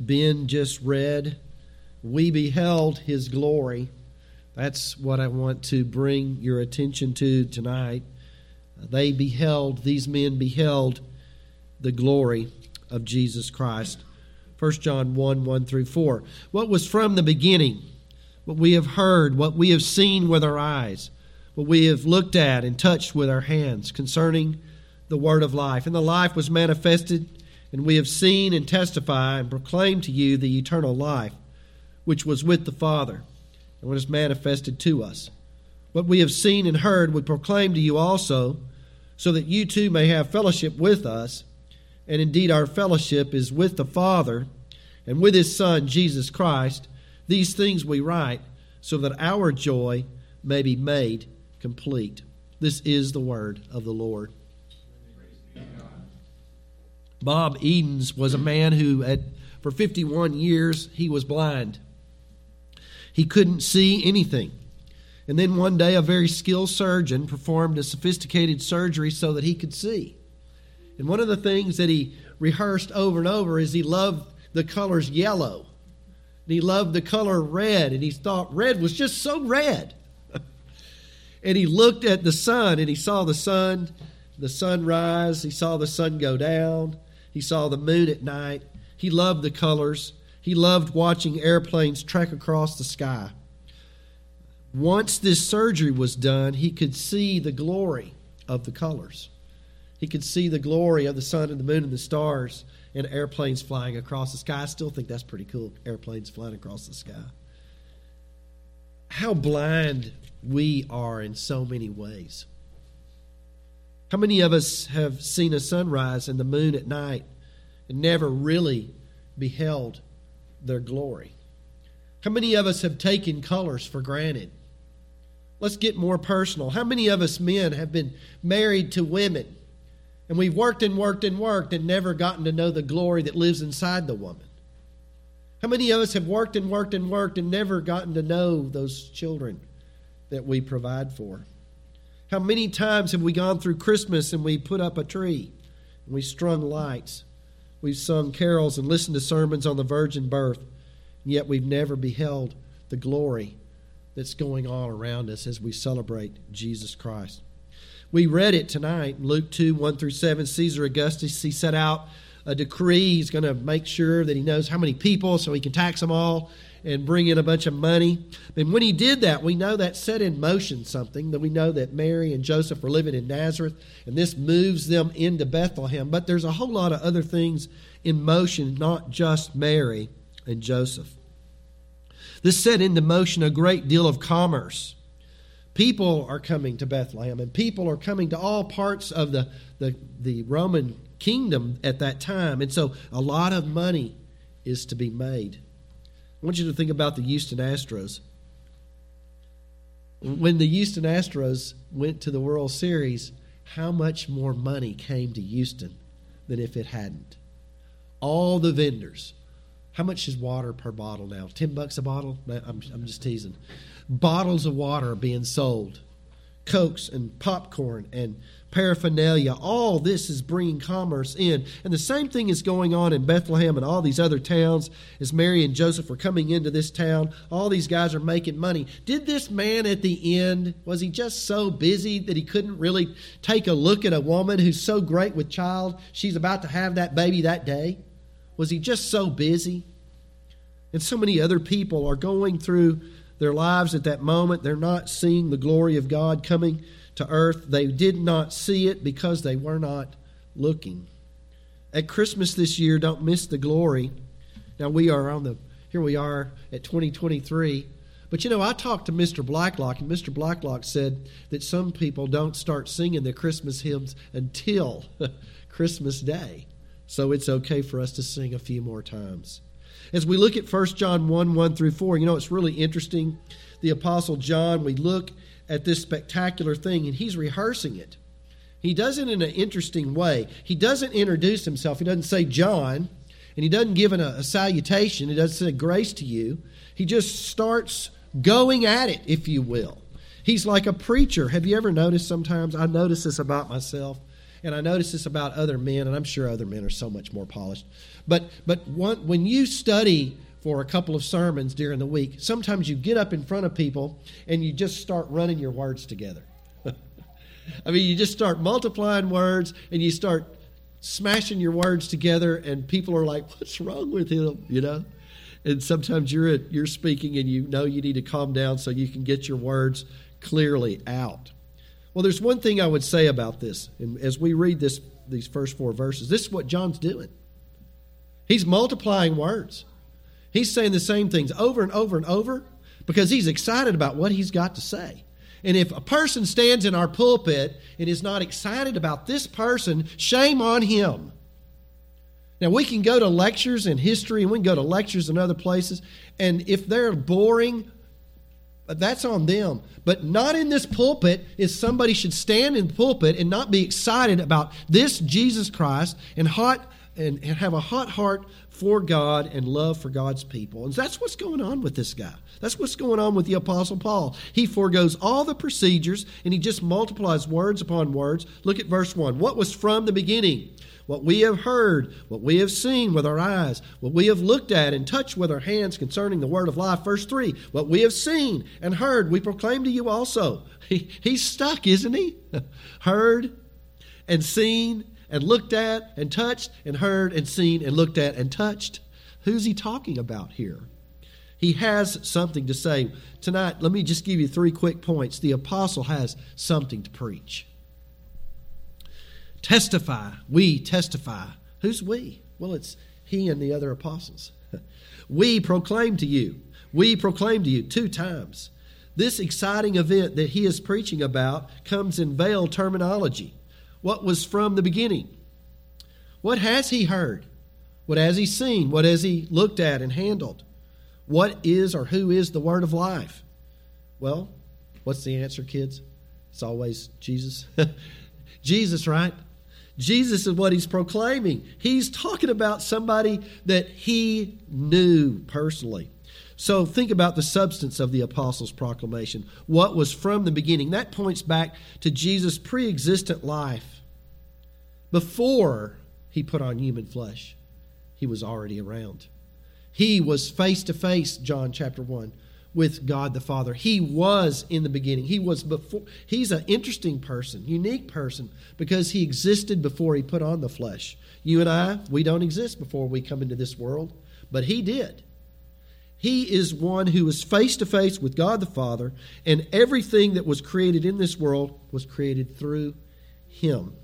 Ben just read, we beheld his glory. That's what I want to bring your attention to tonight. They beheld, these men beheld the glory of Jesus Christ. 1 John 1 1 through 4. What was from the beginning, what we have heard, what we have seen with our eyes, what we have looked at and touched with our hands concerning the word of life. And the life was manifested, and we have seen and testify and proclaim to you the eternal life, which was with the Father, and what is manifested to us. What we have seen and heard we proclaim to you also, so that you too may have fellowship with us. And indeed, our fellowship is with the Father and with His Son, Jesus Christ. These things we write, so that our joy may be made complete. This is the word of the Lord. Bob Edens was a mm-hmm. man who had for 51 years he was blind. He couldn't see anything. And then one day a very skilled surgeon performed a sophisticated surgery so that he could see. And one of the things that he rehearsed over and over is he loved the colors yellow. And he loved the color red and he thought red was just so red. and he looked at the sun and he saw the sun, the sun rise, he saw the sun go down. He saw the moon at night. He loved the colors. He loved watching airplanes trek across the sky. Once this surgery was done, he could see the glory of the colors. He could see the glory of the sun and the moon and the stars and airplanes flying across the sky. I still think that's pretty cool, airplanes flying across the sky. How blind we are in so many ways. How many of us have seen a sunrise and the moon at night and never really beheld their glory? How many of us have taken colors for granted? Let's get more personal. How many of us men have been married to women and we've worked and worked and worked and never gotten to know the glory that lives inside the woman? How many of us have worked and worked and worked and never gotten to know those children that we provide for? How many times have we gone through Christmas and we put up a tree and we strung lights? We've sung carols and listened to sermons on the virgin birth, and yet we've never beheld the glory that's going on around us as we celebrate Jesus Christ. We read it tonight, Luke 2 1 through 7. Caesar Augustus, he set out a decree. He's going to make sure that he knows how many people so he can tax them all and bring in a bunch of money. And when he did that, we know that set in motion something. That we know that Mary and Joseph were living in Nazareth, and this moves them into Bethlehem. But there's a whole lot of other things in motion, not just Mary and Joseph. This set into motion a great deal of commerce. People are coming to Bethlehem, and people are coming to all parts of the, the, the Roman kingdom at that time. And so a lot of money is to be made. I want you to think about the Houston Astros. When the Houston Astros went to the World Series, how much more money came to Houston than if it hadn't? All the vendors. How much is water per bottle now? 10 bucks a bottle? I'm, I'm just teasing. Bottles of water are being sold. Cokes and popcorn and paraphernalia. All this is bringing commerce in. And the same thing is going on in Bethlehem and all these other towns as Mary and Joseph were coming into this town. All these guys are making money. Did this man at the end, was he just so busy that he couldn't really take a look at a woman who's so great with child? She's about to have that baby that day. Was he just so busy? And so many other people are going through their lives at that moment. They're not seeing the glory of God coming to earth. They did not see it because they were not looking. At Christmas this year, don't miss the glory. Now we are on the here we are at 2023. But you know, I talked to Mr. Blacklock, and Mr. Blacklock said that some people don't start singing their Christmas hymns until Christmas Day. So it's okay for us to sing a few more times. As we look at 1 John 1 1 through 4, you know, it's really interesting. The Apostle John, we look at this spectacular thing, and he's rehearsing it. He does it in an interesting way. He doesn't introduce himself, he doesn't say John, and he doesn't give an, a, salutation, he doesn't say grace to you. He just starts going at it, if you will. He's like a preacher. Have you ever noticed sometimes? I notice this about myself. and I notice this about other men, and I'm sure other men are so much more polished. But but when you study for a couple of sermons during the week, sometimes you get up in front of people and you just start running your words together. I mean, you just start multiplying words and you start smashing your words together, and people are like, "What's wrong with him?" You know. And sometimes you're at, you're speaking and you know you need to calm down so you can get your words clearly out. Well, there's one thing I would say about this, and as we read this these first four verses, this is what John's doing. He's multiplying words. He's saying the same things over and over and over because he's excited about what he's got to say. And if a person stands in our pulpit and is not excited about this person, shame on him. Now, we can go to lectures in history and we can go to lectures in other places, and if they're boring, that's on them. But not in this pulpit is somebody should stand in the pulpit and not be excited about this Jesus Christ and hot and, and have a hot heart for God and love for God's people. And that's what's going on with this guy. That's what's going on with the Apostle Paul. He foregoes all the procedures and he just multiplies words upon words. Look at verse 1. What was from the beginning? What we have heard, what we have seen with our eyes, what we have looked at and touched with our hands concerning the word of life. Verse 3 What we have seen and heard, we proclaim to you also. He, he's stuck, isn't he? heard and seen and looked at and touched and heard and seen and looked at and touched. Who's he talking about here? He has something to say. Tonight, let me just give you three quick points. The apostle has something to preach. Testify. We testify. Who's we? Well, it's he and the other apostles. we proclaim to you. We proclaim to you two times. This exciting event that he is preaching about comes in veiled terminology what was from the beginning. What has he heard? What has he seen? What has he looked at and handled? What is or who is the word of life? Well, what's the answer, kids? It's always Jesus. Jesus, right? Jesus is what he's proclaiming. He's talking about somebody that he knew personally. So think about the substance of the apostles' proclamation. What was from the beginning? That points back to Jesus' pre existent life. Before he put on human flesh, he was already around. He was face to face, John chapter 1, with God the Father. He was in the beginning. He was before he's an interesting person, unique person because he existed before he put on the flesh. You and I, we don't exist before we come into this world, but he did. He is one who was face to face with God the Father, and everything that was created in this world was created through him.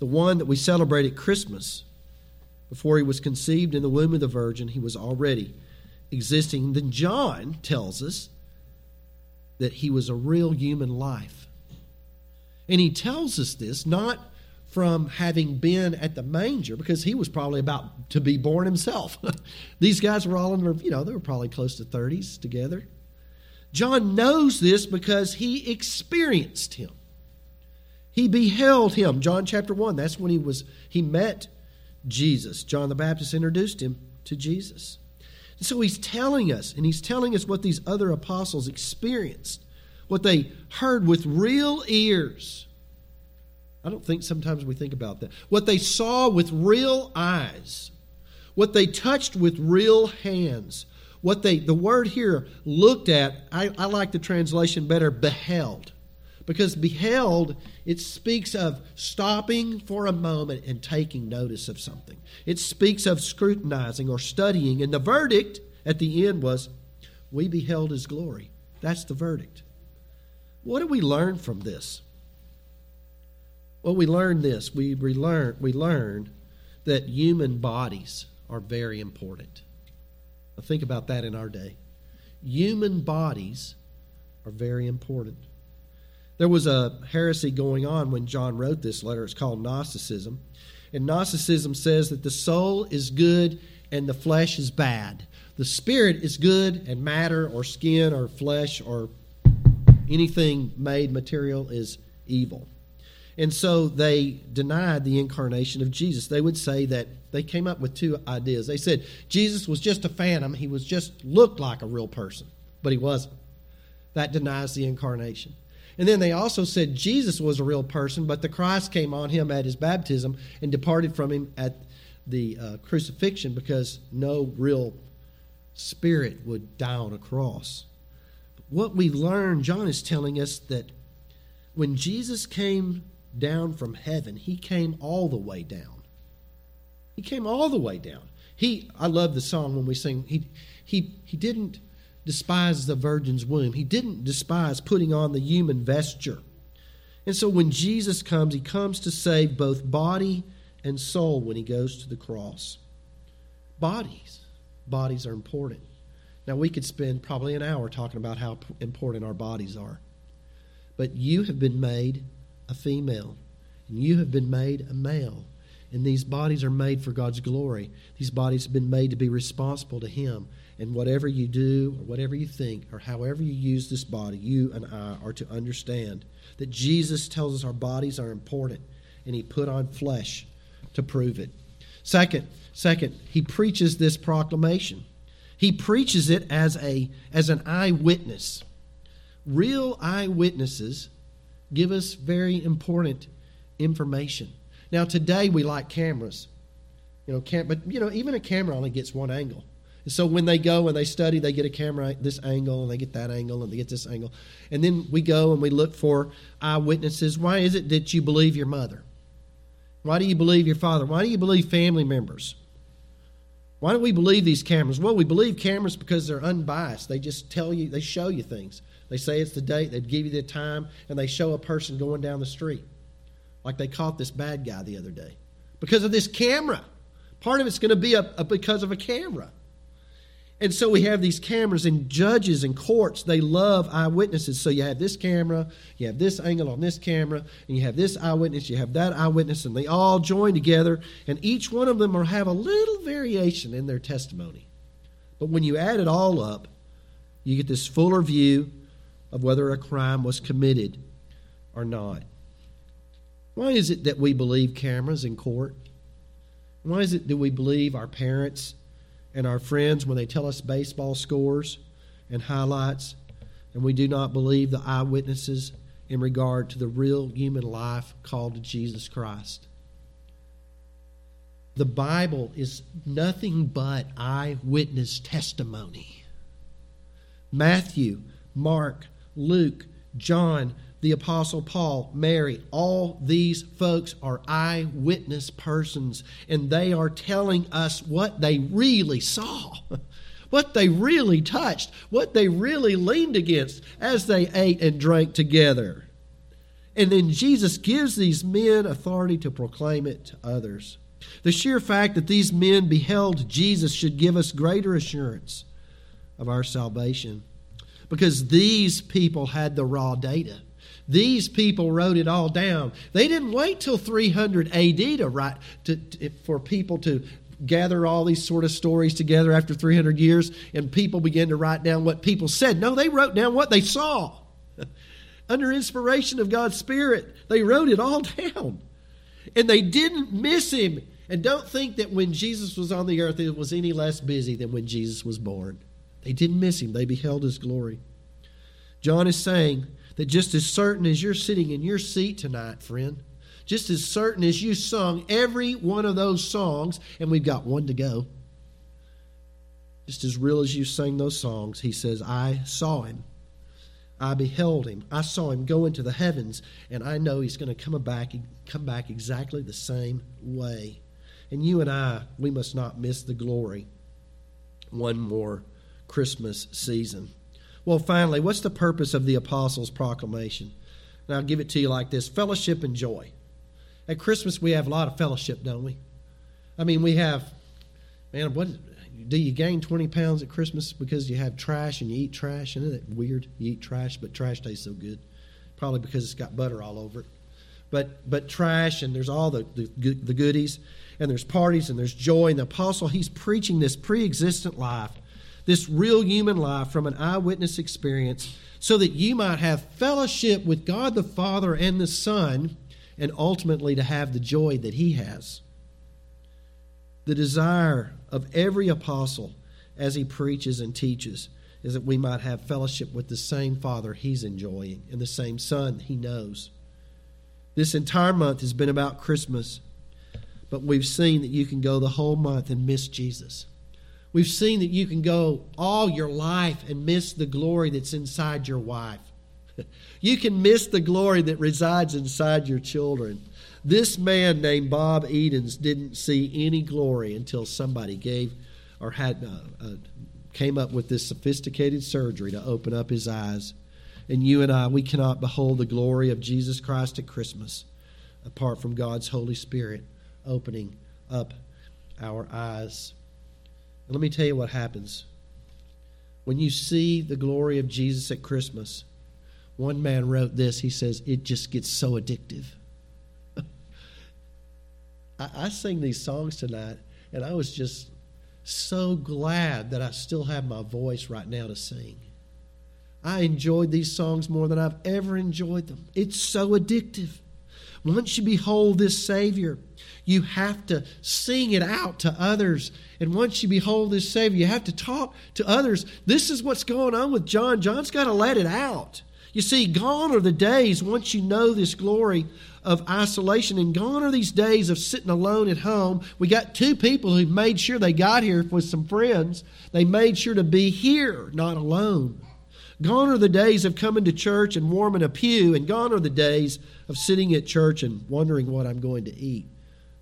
The one that we celebrate at Christmas, before he was conceived in the womb of the Virgin, he was already existing. Then John tells us that he was a real human life. And he tells us this not from having been at the manger because he was probably about to be born himself. These guys were all in their, you know, they were probably close to 30s together. John knows this because he experienced him. He beheld him. John chapter 1, that's when he was he met Jesus. John the Baptist introduced him to Jesus. And so he's telling us, and he's telling us what these other apostles experienced, what they heard with real ears I don't think sometimes we think about that. What they saw with real eyes, what they touched with real hands, what they, the word here, looked at, I, I like the translation better, beheld. Because beheld, it speaks of stopping for a moment and taking notice of something. It speaks of scrutinizing or studying. And the verdict at the end was, We beheld his glory. That's the verdict. What do we learn from this? Well, we learn this. We, we, learn, we learn that human bodies are very important. Now think about that in our day. Human bodies are very important. There was a heresy going on when John wrote this letter. It's called Gnosticism. And Gnosticism says that the soul is good and the flesh is bad. The spirit is good and matter or skin or flesh or anything made material is evil. And so they denied the incarnation of Jesus. They would say that they came up with two ideas. They said Jesus was just a phantom, he was just looked like a real person, but he wasn't. That denies the incarnation. And then they also said Jesus was a real person, but the Christ came on him at his baptism and departed from him at the uh, crucifixion because no real spirit would die on a cross. What we learn, John is telling us that when Jesus came down from heaven, he came all the way down. He came all the way down. He I love the song when we sing he he he didn't despise the virgin's womb. He didn't despise putting on the human vesture. And so when Jesus comes, he comes to save both body and soul when he goes to the cross. Bodies. Bodies are important. Now, we could spend probably an hour talking about how important our bodies are. But you have been made a female, and you have been made a male. And these bodies are made for God's glory. These bodies have been made to be responsible to Him. And whatever you do, or whatever you think, or however you use this body, you and I are to understand that Jesus tells us our bodies are important, and He put on flesh to prove it. Second, second, He preaches this proclamation. He preaches it as a as an eyewitness. Real eyewitnesses give us very important information. Now today we like cameras. You know, cam- but you know, even a camera only gets one angle. And so when they go and they study, they get a camera this angle and they get that angle and they get this angle. And then we go and we look for eyewitnesses. Why is it that you believe your mother? Why do you believe your father? Why do you believe family members? Why don't we believe these cameras? Well, we believe cameras because they're unbiased. They just tell you, they show you things. They say it's the date, they give you the time, and they show a person going down the street. Like they caught this bad guy the other day. Because of this camera. Part of it's going to be a, a because of a camera. And so we have these cameras, and judges and courts, they love eyewitnesses. So you have this camera, you have this angle on this camera, and you have this eyewitness, you have that eyewitness, and they all join together, and each one of them will have a little variation in their testimony. But when you add it all up, you get this fuller view of whether a crime was committed or not. Why is it that we believe cameras in court? Why is it that we believe our parents and our friends when they tell us baseball scores and highlights, and we do not believe the eyewitnesses in regard to the real human life called Jesus Christ. The Bible is nothing but eyewitness testimony. Matthew, Mark, Luke, John, the Apostle Paul, Mary, all these folks are eyewitness persons, and they are telling us what they really saw, what they really touched, what they really leaned against as they ate and drank together. And then Jesus gives these men authority to proclaim it to others. The sheer fact that these men beheld Jesus should give us greater assurance of our salvation because these people had the raw data. These people wrote it all down. They didn't wait till 300 AD to write to, to, for people to gather all these sort of stories together after 300 years and people began to write down what people said. No, they wrote down what they saw. Under inspiration of God's Spirit, they wrote it all down. And they didn't miss him. And don't think that when Jesus was on the earth, it was any less busy than when Jesus was born. They didn't miss him, they beheld his glory. John is saying that just as certain as you're sitting in your seat tonight, friend, just as certain as you sung every one of those songs, and we've got one to go, just as real as you sang those songs, he says, I saw him. I beheld him. I saw him go into the heavens, and I know he's going to come back, come back exactly the same way. And you and I, we must not miss the glory one more Christmas season. Well, finally, what's the purpose of the apostles' proclamation? And I'll give it to you like this fellowship and joy. At Christmas, we have a lot of fellowship, don't we? I mean, we have, man, what do you gain 20 pounds at Christmas because you have trash and you eat trash? Isn't it weird? You eat trash, but trash tastes so good. Probably because it's got butter all over it. But, but trash, and there's all the, the, the goodies, and there's parties, and there's joy. And the apostle, he's preaching this pre existent life this real human life from an eyewitness experience so that you might have fellowship with God the Father and the Son and ultimately to have the joy that He has. The desire of every apostle as he preaches and teaches is that we might have fellowship with the same Father he's enjoying and the same Son he knows. This entire month has been about Christmas, but we've seen that you can go the whole month and miss Jesus. We've seen that you can go all your life and miss the glory that's inside your wife. you can miss the glory that resides inside your children. This man named Bob Edens didn't see any glory until somebody gave or had uh, uh, came up with this sophisticated surgery to open up his eyes. And you and I, we cannot behold the glory of Jesus Christ at Christmas apart from God's Holy Spirit opening up our eyes. And let me tell you what happens. When you see the glory of Jesus at Christmas, one man wrote this. He says, It just gets so addictive. I, I sing these songs tonight, and I was just so glad that I still have my voice right now to sing. I enjoyed these songs more than I've ever enjoyed them. It's so addictive. Once you behold this Savior, you have to sing it out to others. And once you behold this Savior, you have to talk to others. This is what's going on with John. John's got to let it out. You see, gone are the days once you know this glory of isolation, and gone are these days of sitting alone at home. We got two people who made sure they got here with some friends. They made sure to be here, not alone. Gone are the days of coming to church and warming a pew, and gone are the days of sitting at church and wondering what I'm going to eat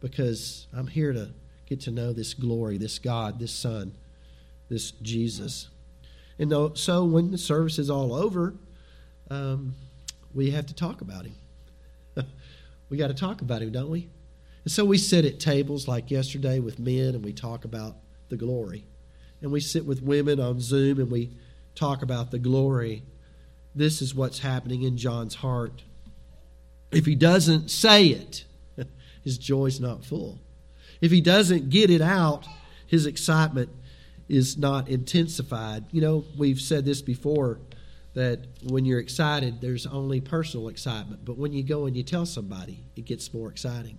because I'm here to get to know this glory, this God, this Son, this Jesus. And so when the service is all over, um, we have to talk about him. we got to talk about him, don't we? And so we sit at tables like yesterday with men and we talk about the glory. And we sit with women on Zoom and we talk about the glory. This is what's happening in John's heart. If he doesn't say it, his joy's not full. If he doesn't get it out, his excitement is not intensified. You know, we've said this before that when you're excited, there's only personal excitement. But when you go and you tell somebody, it gets more exciting.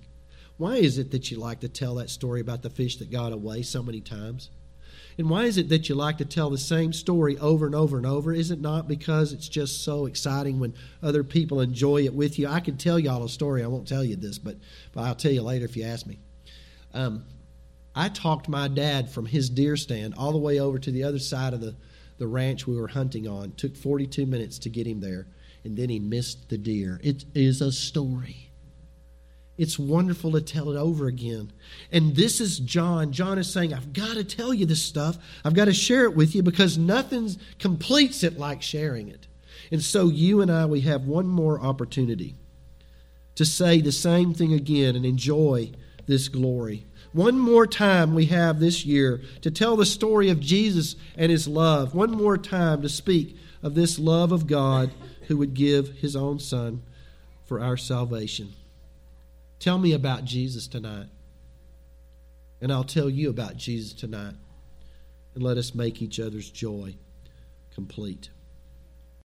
Why is it that you like to tell that story about the fish that got away so many times? And why is it that you like to tell the same story over and over and over? Is it not because it's just so exciting when other people enjoy it with you? I could tell y'all a story. I won't tell you this, but, but I'll tell you later if you ask me. Um, I talked my dad from his deer stand all the way over to the other side of the, the ranch we were hunting on. It took 42 minutes to get him there, and then he missed the deer. It is a story. It's wonderful to tell it over again. And this is John. John is saying, I've got to tell you this stuff. I've got to share it with you because nothing completes it like sharing it. And so you and I, we have one more opportunity to say the same thing again and enjoy this glory. One more time we have this year to tell the story of Jesus and his love. One more time to speak of this love of God who would give his own Son for our salvation. Tell me about Jesus tonight. And I'll tell you about Jesus tonight. And let us make each other's joy complete.